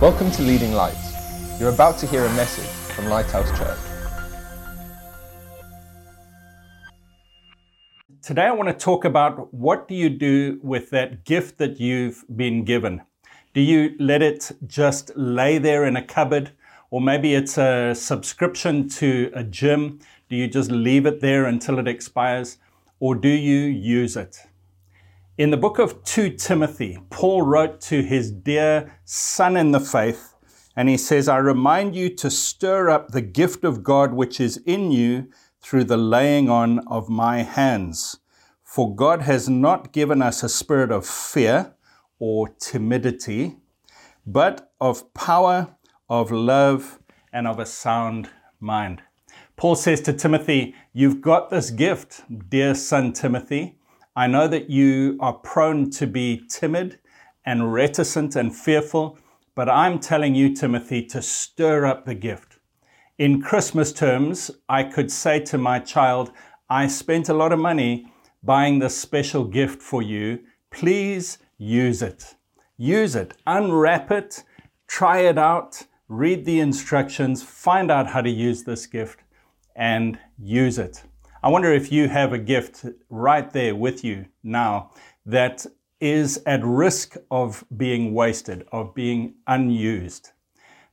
Welcome to Leading Lights. You're about to hear a message from Lighthouse Church. Today I want to talk about what do you do with that gift that you've been given? Do you let it just lay there in a cupboard? Or maybe it's a subscription to a gym. Do you just leave it there until it expires? Or do you use it? In the book of 2 Timothy, Paul wrote to his dear son in the faith, and he says, I remind you to stir up the gift of God which is in you through the laying on of my hands. For God has not given us a spirit of fear or timidity, but of power, of love, and of a sound mind. Paul says to Timothy, You've got this gift, dear son Timothy. I know that you are prone to be timid and reticent and fearful, but I'm telling you, Timothy, to stir up the gift. In Christmas terms, I could say to my child, I spent a lot of money buying this special gift for you. Please use it. Use it. Unwrap it. Try it out. Read the instructions. Find out how to use this gift and use it. I wonder if you have a gift right there with you now that is at risk of being wasted, of being unused.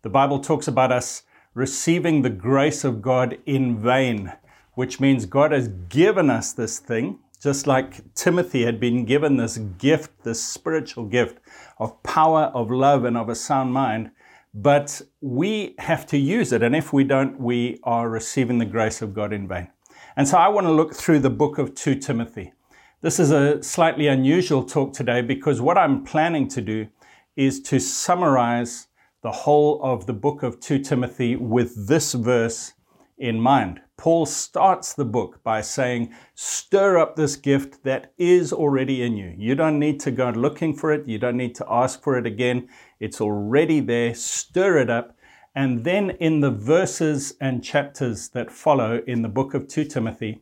The Bible talks about us receiving the grace of God in vain, which means God has given us this thing, just like Timothy had been given this gift, this spiritual gift of power, of love, and of a sound mind. But we have to use it. And if we don't, we are receiving the grace of God in vain. And so I want to look through the book of 2 Timothy. This is a slightly unusual talk today because what I'm planning to do is to summarize the whole of the book of 2 Timothy with this verse in mind. Paul starts the book by saying, Stir up this gift that is already in you. You don't need to go looking for it, you don't need to ask for it again. It's already there. Stir it up and then in the verses and chapters that follow in the book of 2 Timothy,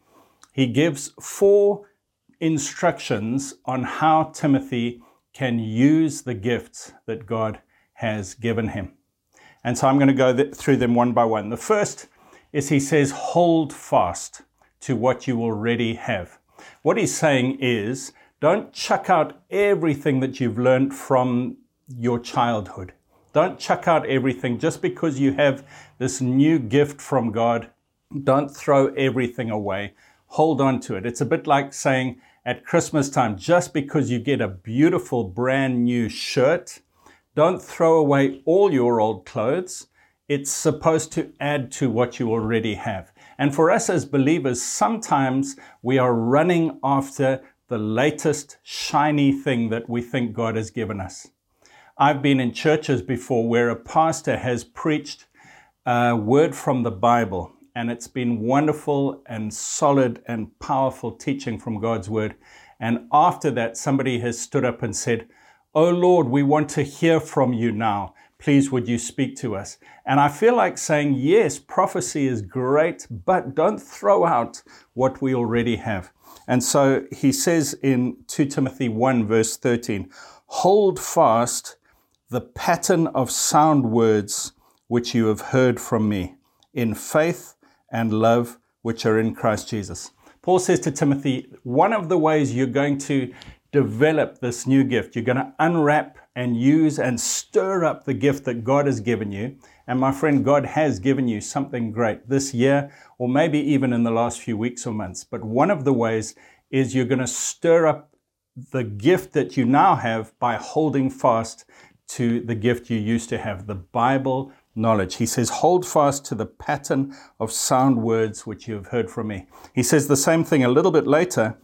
he gives four instructions on how Timothy can use the gifts that God has given him. And so I'm going to go th- through them one by one. The first is he says, hold fast to what you already have. What he's saying is, don't chuck out everything that you've learned from your childhood. Don't chuck out everything just because you have this new gift from God. Don't throw everything away. Hold on to it. It's a bit like saying at Christmas time, just because you get a beautiful brand new shirt, don't throw away all your old clothes. It's supposed to add to what you already have. And for us as believers, sometimes we are running after the latest shiny thing that we think God has given us. I've been in churches before where a pastor has preached a word from the Bible, and it's been wonderful and solid and powerful teaching from God's word. And after that, somebody has stood up and said, Oh Lord, we want to hear from you now. Please, would you speak to us? And I feel like saying, Yes, prophecy is great, but don't throw out what we already have. And so he says in 2 Timothy 1, verse 13, Hold fast the pattern of sound words which you have heard from me in faith and love which are in Christ Jesus. Paul says to Timothy, one of the ways you're going to develop this new gift, you're going to unwrap and use and stir up the gift that God has given you. And my friend, God has given you something great this year, or maybe even in the last few weeks or months. But one of the ways is you're going to stir up the gift that you now have by holding fast to the gift you used to have, the Bible knowledge. He says, Hold fast to the pattern of sound words which you have heard from me. He says the same thing a little bit later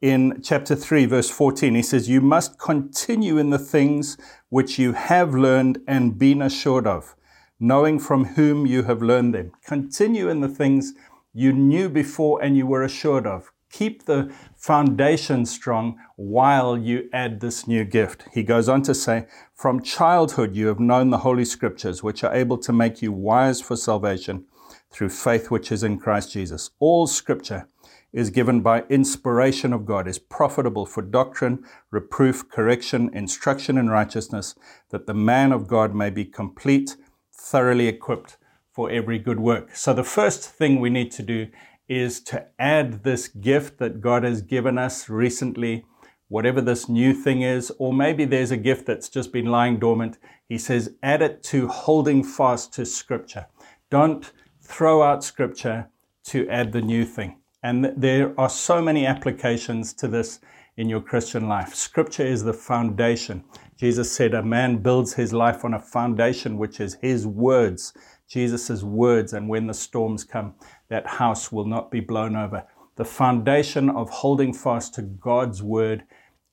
in chapter 3, verse 14. He says, You must continue in the things which you have learned and been assured of, knowing from whom you have learned them. Continue in the things you knew before and you were assured of. Keep the foundation strong while you add this new gift. He goes on to say, From childhood you have known the Holy Scriptures, which are able to make you wise for salvation through faith which is in Christ Jesus. All Scripture is given by inspiration of God, is profitable for doctrine, reproof, correction, instruction in righteousness, that the man of God may be complete, thoroughly equipped for every good work. So, the first thing we need to do is to add this gift that God has given us recently, whatever this new thing is, or maybe there's a gift that's just been lying dormant. He says, add it to holding fast to Scripture. Don't throw out Scripture to add the new thing. And there are so many applications to this in your Christian life. Scripture is the foundation. Jesus said, A man builds his life on a foundation which is his words, Jesus' words. And when the storms come, that house will not be blown over. The foundation of holding fast to God's word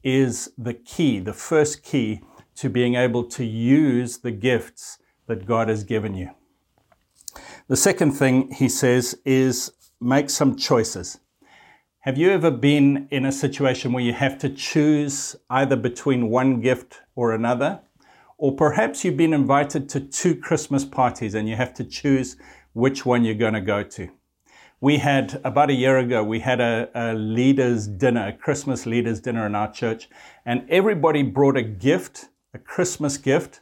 is the key, the first key to being able to use the gifts that God has given you. The second thing he says is make some choices. Have you ever been in a situation where you have to choose either between one gift or another? Or perhaps you've been invited to two Christmas parties and you have to choose which one you're going to go to. We had, about a year ago, we had a, a leaders' dinner, a Christmas leaders' dinner in our church, and everybody brought a gift, a Christmas gift,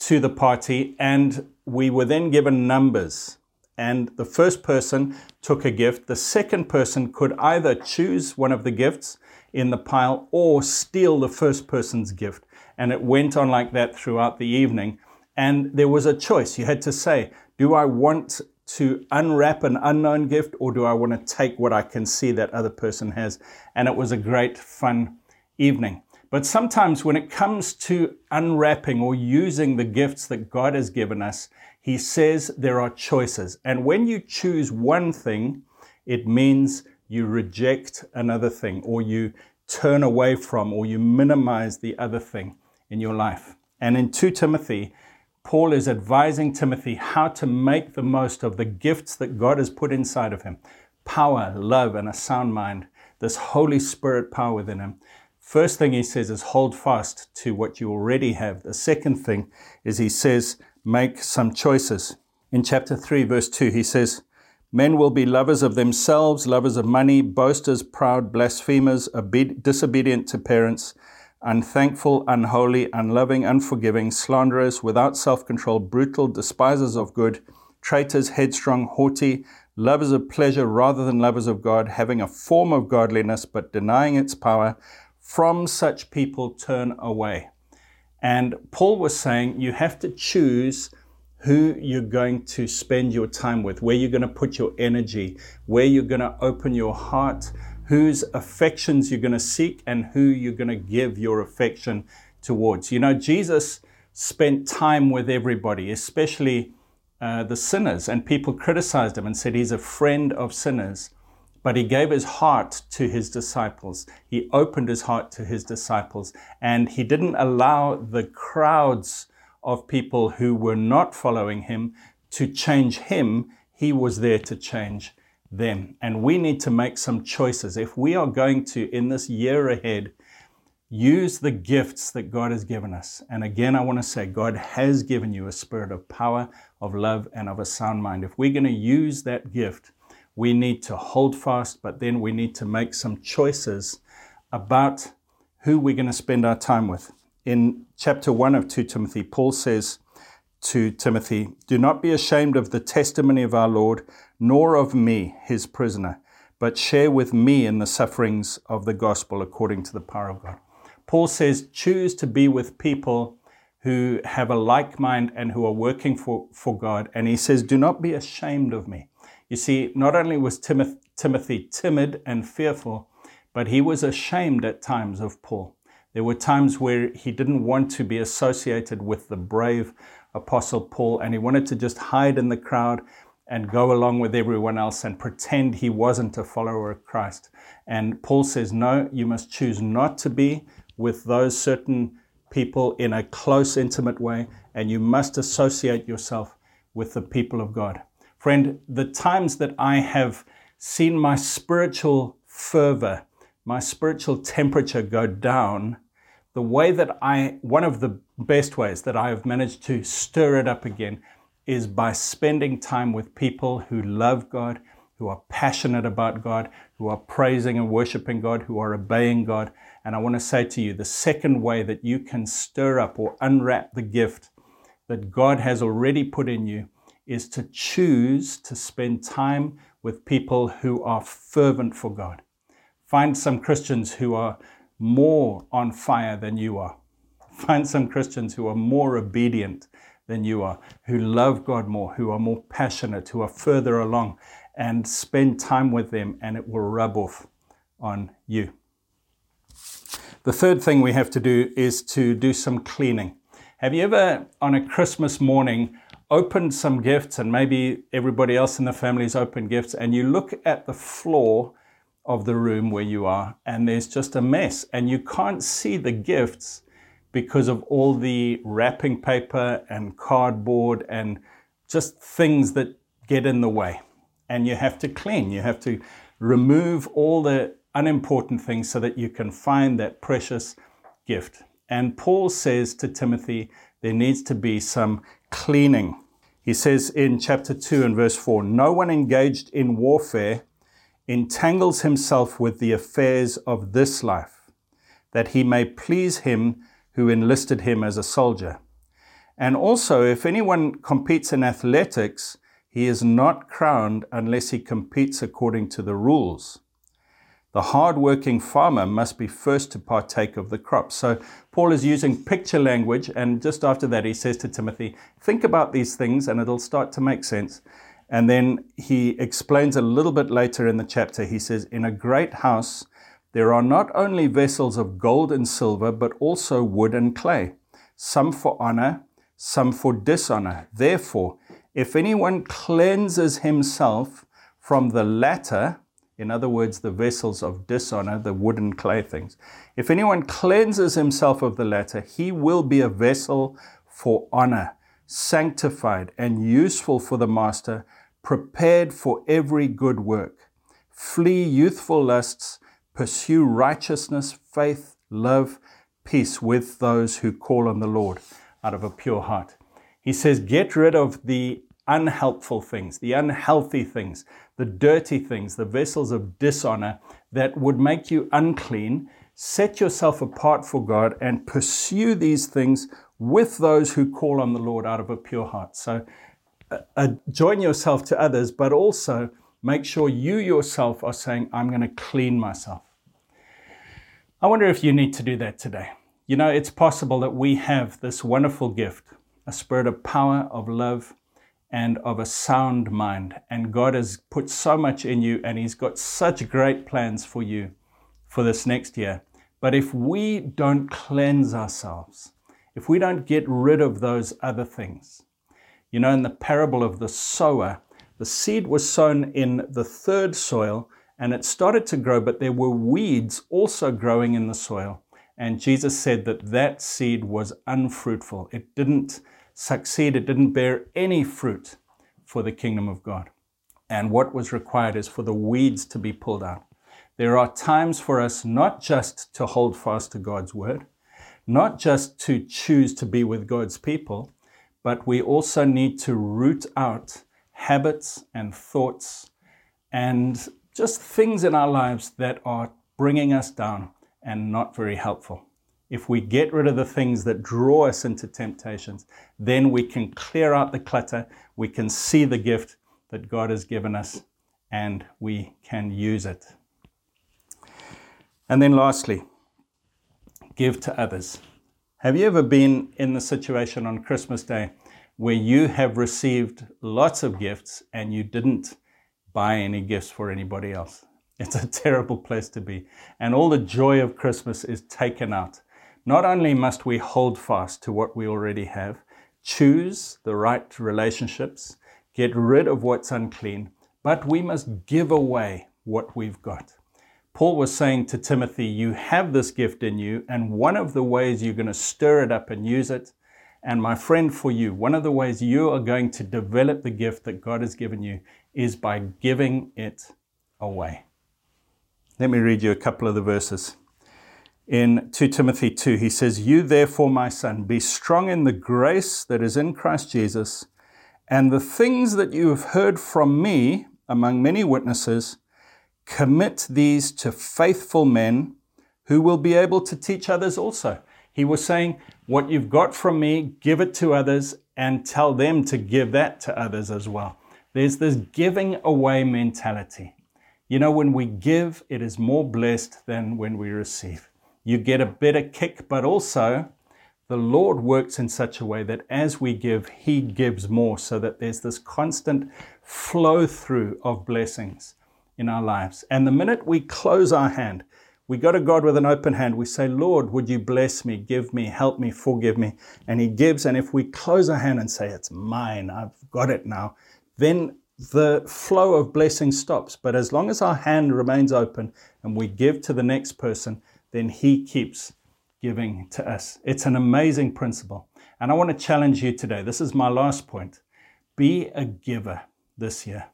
to the party, and we were then given numbers and the first person took a gift. The second person could either choose one of the gifts in the pile or steal the first person's gift. And it went on like that throughout the evening. And there was a choice. You had to say, do I want to unwrap an unknown gift or do I want to take what I can see that other person has? And it was a great, fun evening. But sometimes when it comes to unwrapping or using the gifts that God has given us, he says there are choices. And when you choose one thing, it means you reject another thing, or you turn away from, or you minimize the other thing in your life. And in 2 Timothy, Paul is advising Timothy how to make the most of the gifts that God has put inside of him power, love, and a sound mind, this Holy Spirit power within him. First thing he says is hold fast to what you already have. The second thing is he says make some choices. In chapter 3, verse 2, he says, Men will be lovers of themselves, lovers of money, boasters, proud, blasphemers, obed- disobedient to parents, unthankful, unholy, unloving, unforgiving, slanderers, without self control, brutal, despisers of good, traitors, headstrong, haughty, lovers of pleasure rather than lovers of God, having a form of godliness but denying its power. From such people turn away. And Paul was saying you have to choose who you're going to spend your time with, where you're going to put your energy, where you're going to open your heart, whose affections you're going to seek, and who you're going to give your affection towards. You know, Jesus spent time with everybody, especially uh, the sinners, and people criticized him and said he's a friend of sinners. But he gave his heart to his disciples. He opened his heart to his disciples. And he didn't allow the crowds of people who were not following him to change him. He was there to change them. And we need to make some choices. If we are going to, in this year ahead, use the gifts that God has given us. And again, I want to say, God has given you a spirit of power, of love, and of a sound mind. If we're going to use that gift, we need to hold fast, but then we need to make some choices about who we're going to spend our time with. In chapter 1 of 2 Timothy, Paul says to Timothy, Do not be ashamed of the testimony of our Lord, nor of me, his prisoner, but share with me in the sufferings of the gospel according to the power of God. Paul says, Choose to be with people who have a like mind and who are working for, for God. And he says, Do not be ashamed of me. You see, not only was Timothy timid and fearful, but he was ashamed at times of Paul. There were times where he didn't want to be associated with the brave Apostle Paul and he wanted to just hide in the crowd and go along with everyone else and pretend he wasn't a follower of Christ. And Paul says, No, you must choose not to be with those certain people in a close, intimate way, and you must associate yourself with the people of God. Friend, the times that I have seen my spiritual fervor, my spiritual temperature go down, the way that I, one of the best ways that I have managed to stir it up again is by spending time with people who love God, who are passionate about God, who are praising and worshiping God, who are obeying God. And I want to say to you the second way that you can stir up or unwrap the gift that God has already put in you is to choose to spend time with people who are fervent for God. Find some Christians who are more on fire than you are. Find some Christians who are more obedient than you are, who love God more, who are more passionate, who are further along, and spend time with them, and it will rub off on you. The third thing we have to do is to do some cleaning. Have you ever, on a Christmas morning, opened some gifts, and maybe everybody else in the family has opened gifts, and you look at the floor of the room where you are, and there's just a mess, and you can't see the gifts because of all the wrapping paper and cardboard and just things that get in the way. And you have to clean, you have to remove all the unimportant things so that you can find that precious gift. And Paul says to Timothy, there needs to be some cleaning. He says in chapter 2 and verse 4 No one engaged in warfare entangles himself with the affairs of this life, that he may please him who enlisted him as a soldier. And also, if anyone competes in athletics, he is not crowned unless he competes according to the rules. The hard-working farmer must be first to partake of the crop. So Paul is using picture language, and just after that, he says to Timothy, Think about these things, and it'll start to make sense. And then he explains a little bit later in the chapter, he says, In a great house, there are not only vessels of gold and silver, but also wood and clay, some for honor, some for dishonor. Therefore, if anyone cleanses himself from the latter, in other words, the vessels of dishonor, the wood and clay things, if anyone cleanses himself of the latter, he will be a vessel for honor, sanctified and useful for the master, prepared for every good work. Flee youthful lusts Pursue righteousness, faith, love, peace with those who call on the Lord out of a pure heart. He says, Get rid of the unhelpful things, the unhealthy things, the dirty things, the vessels of dishonor that would make you unclean. Set yourself apart for God and pursue these things with those who call on the Lord out of a pure heart. So uh, join yourself to others, but also make sure you yourself are saying, I'm going to clean myself. I wonder if you need to do that today. You know, it's possible that we have this wonderful gift, a spirit of power, of love, and of a sound mind. And God has put so much in you, and He's got such great plans for you for this next year. But if we don't cleanse ourselves, if we don't get rid of those other things, you know, in the parable of the sower, the seed was sown in the third soil and it started to grow, but there were weeds also growing in the soil. And Jesus said that that seed was unfruitful. It didn't succeed, it didn't bear any fruit for the kingdom of God. And what was required is for the weeds to be pulled out. There are times for us not just to hold fast to God's word, not just to choose to be with God's people, but we also need to root out habits and thoughts and just things in our lives that are bringing us down and not very helpful. If we get rid of the things that draw us into temptations, then we can clear out the clutter, we can see the gift that God has given us, and we can use it. And then, lastly, give to others. Have you ever been in the situation on Christmas Day where you have received lots of gifts and you didn't buy any gifts for anybody else. It's a terrible place to be. And all the joy of Christmas is taken out. Not only must we hold fast to what we already have, choose the right relationships, get rid of what's unclean, but we must give away what we've got. Paul was saying to Timothy, You have this gift in you, and one of the ways you're going to stir it up and use it and my friend, for you, one of the ways you are going to develop the gift that God has given you is by giving it away. Let me read you a couple of the verses. In 2 Timothy 2, he says, You therefore, my son, be strong in the grace that is in Christ Jesus, and the things that you have heard from me among many witnesses, commit these to faithful men who will be able to teach others also. He was saying, What you've got from me, give it to others and tell them to give that to others as well. There's this giving away mentality. You know, when we give, it is more blessed than when we receive. You get a better kick, but also the Lord works in such a way that as we give, He gives more, so that there's this constant flow through of blessings in our lives. And the minute we close our hand, we go to God with an open hand. We say, Lord, would you bless me, give me, help me, forgive me? And He gives. And if we close our hand and say, It's mine, I've got it now, then the flow of blessing stops. But as long as our hand remains open and we give to the next person, then He keeps giving to us. It's an amazing principle. And I want to challenge you today. This is my last point. Be a giver this year.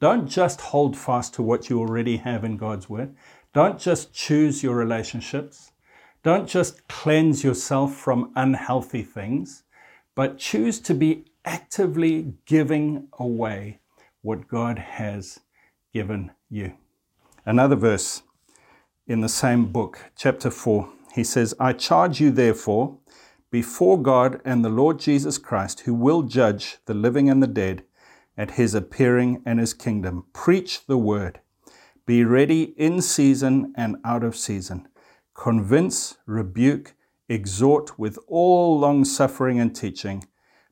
Don't just hold fast to what you already have in God's Word. Don't just choose your relationships. Don't just cleanse yourself from unhealthy things, but choose to be actively giving away what God has given you. Another verse in the same book, chapter 4, he says, I charge you therefore before God and the Lord Jesus Christ, who will judge the living and the dead at his appearing and his kingdom. Preach the word. Be ready in season and out of season. Convince, rebuke, exhort with all long suffering and teaching.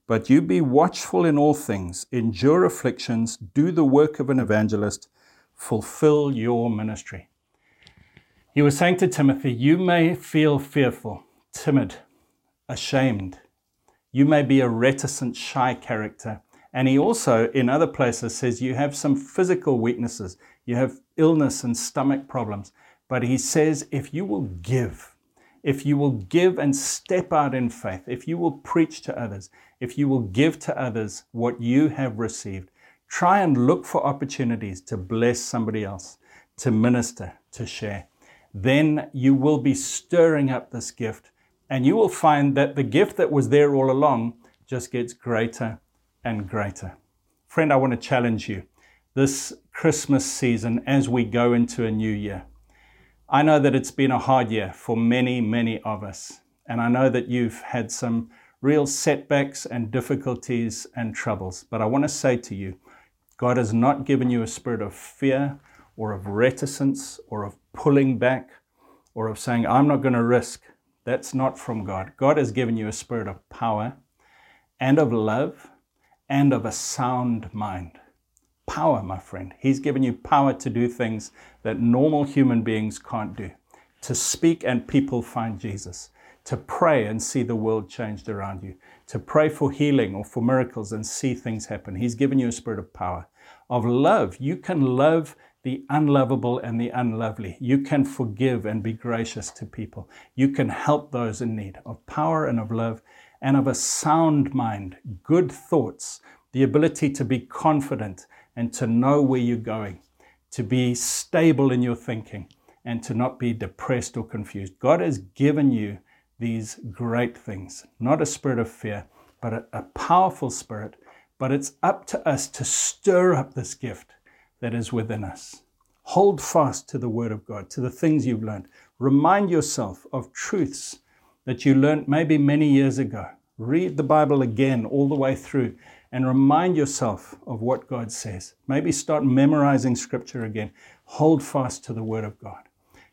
But you be watchful in all things, endure afflictions, do the work of an evangelist, fulfill your ministry. He was saying to Timothy, You may feel fearful, timid, ashamed. You may be a reticent, shy character. And he also, in other places, says you have some physical weaknesses. You have illness and stomach problems. But he says, if you will give, if you will give and step out in faith, if you will preach to others, if you will give to others what you have received, try and look for opportunities to bless somebody else, to minister, to share. Then you will be stirring up this gift, and you will find that the gift that was there all along just gets greater and greater. Friend, I want to challenge you this Christmas season as we go into a new year. I know that it's been a hard year for many, many of us. And I know that you've had some real setbacks and difficulties and troubles. But I want to say to you, God has not given you a spirit of fear or of reticence or of pulling back or of saying, I'm not going to risk. That's not from God. God has given you a spirit of power and of love and of a sound mind power, my friend. He's given you power to do things that normal human beings can't do. To speak and people find Jesus. To pray and see the world changed around you. To pray for healing or for miracles and see things happen. He's given you a spirit of power. Of love, you can love the unlovable and the unlovely. You can forgive and be gracious to people. You can help those in need. Of power and of love and of a sound mind, good thoughts, the ability to be confident and to know where you're going, to be stable in your thinking, and to not be depressed or confused. God has given you these great things, not a spirit of fear, but a, a powerful spirit. But it's up to us to stir up this gift that is within us. Hold fast to the Word of God, to the things you've learned. Remind yourself of truths that you learned maybe many years ago. Read the Bible again all the way through and remind yourself of what God says. Maybe start memorizing scripture again. Hold fast to the word of God.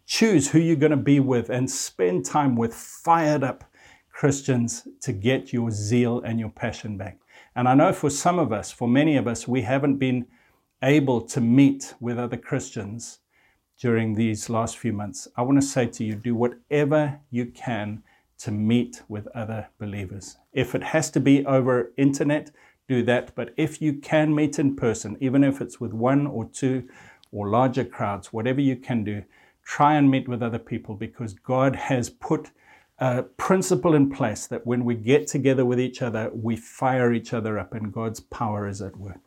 Choose who you're going to be with and spend time with fired up Christians to get your zeal and your passion back. And I know for some of us, for many of us, we haven't been able to meet with other Christians during these last few months. I want to say to you do whatever you can to meet with other believers. If it has to be over internet, do that. But if you can meet in person, even if it's with one or two or larger crowds, whatever you can do, try and meet with other people because God has put a principle in place that when we get together with each other, we fire each other up and God's power is at work.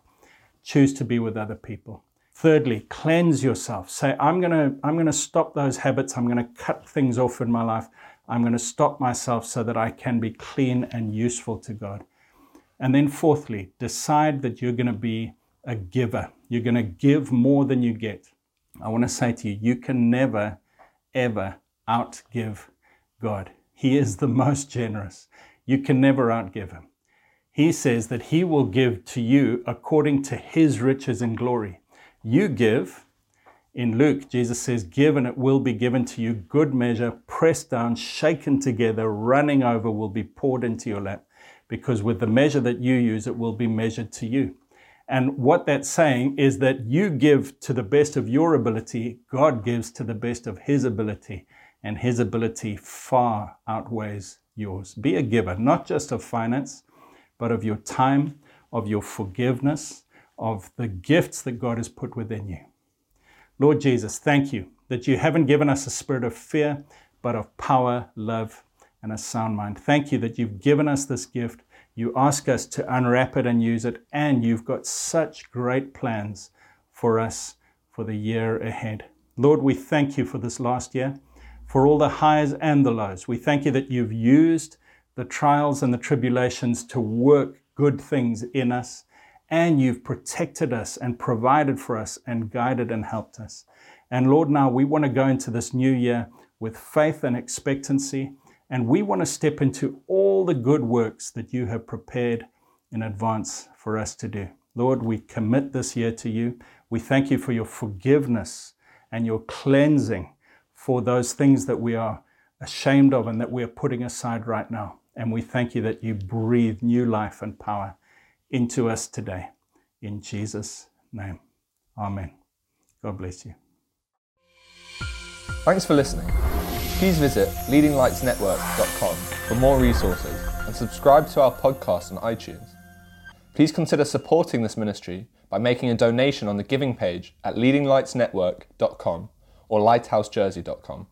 Choose to be with other people. Thirdly, cleanse yourself. Say, I'm going to I'm going to stop those habits. I'm going to cut things off in my life. I'm going to stop myself so that I can be clean and useful to God. And then, fourthly, decide that you're going to be a giver. You're going to give more than you get. I want to say to you, you can never, ever outgive God. He is the most generous. You can never outgive him. He says that he will give to you according to his riches and glory. You give. In Luke, Jesus says, Give and it will be given to you. Good measure, pressed down, shaken together, running over, will be poured into your lap. Because with the measure that you use, it will be measured to you. And what that's saying is that you give to the best of your ability, God gives to the best of his ability and his ability far outweighs yours. Be a giver, not just of finance, but of your time, of your forgiveness, of the gifts that God has put within you. Lord Jesus, thank you that you haven't given us a spirit of fear, but of power, love, and a sound mind. Thank you that you've given us this gift. You ask us to unwrap it and use it, and you've got such great plans for us for the year ahead. Lord, we thank you for this last year for all the highs and the lows. We thank you that you've used the trials and the tribulations to work good things in us, and you've protected us and provided for us and guided and helped us. And Lord, now we want to go into this new year with faith and expectancy, and we want to step into all the good works that you have prepared in advance for us to do. Lord, we commit this year to you. We thank you for your forgiveness and your cleansing for those things that we are ashamed of and that we are putting aside right now. And we thank you that you breathe new life and power into us today. In Jesus' name. Amen. God bless you. Thanks for listening. Please visit leadinglightsnetwork.com for more resources and subscribe to our podcast on iTunes. Please consider supporting this ministry by making a donation on the giving page at leadinglightsnetwork.com or lighthousejersey.com.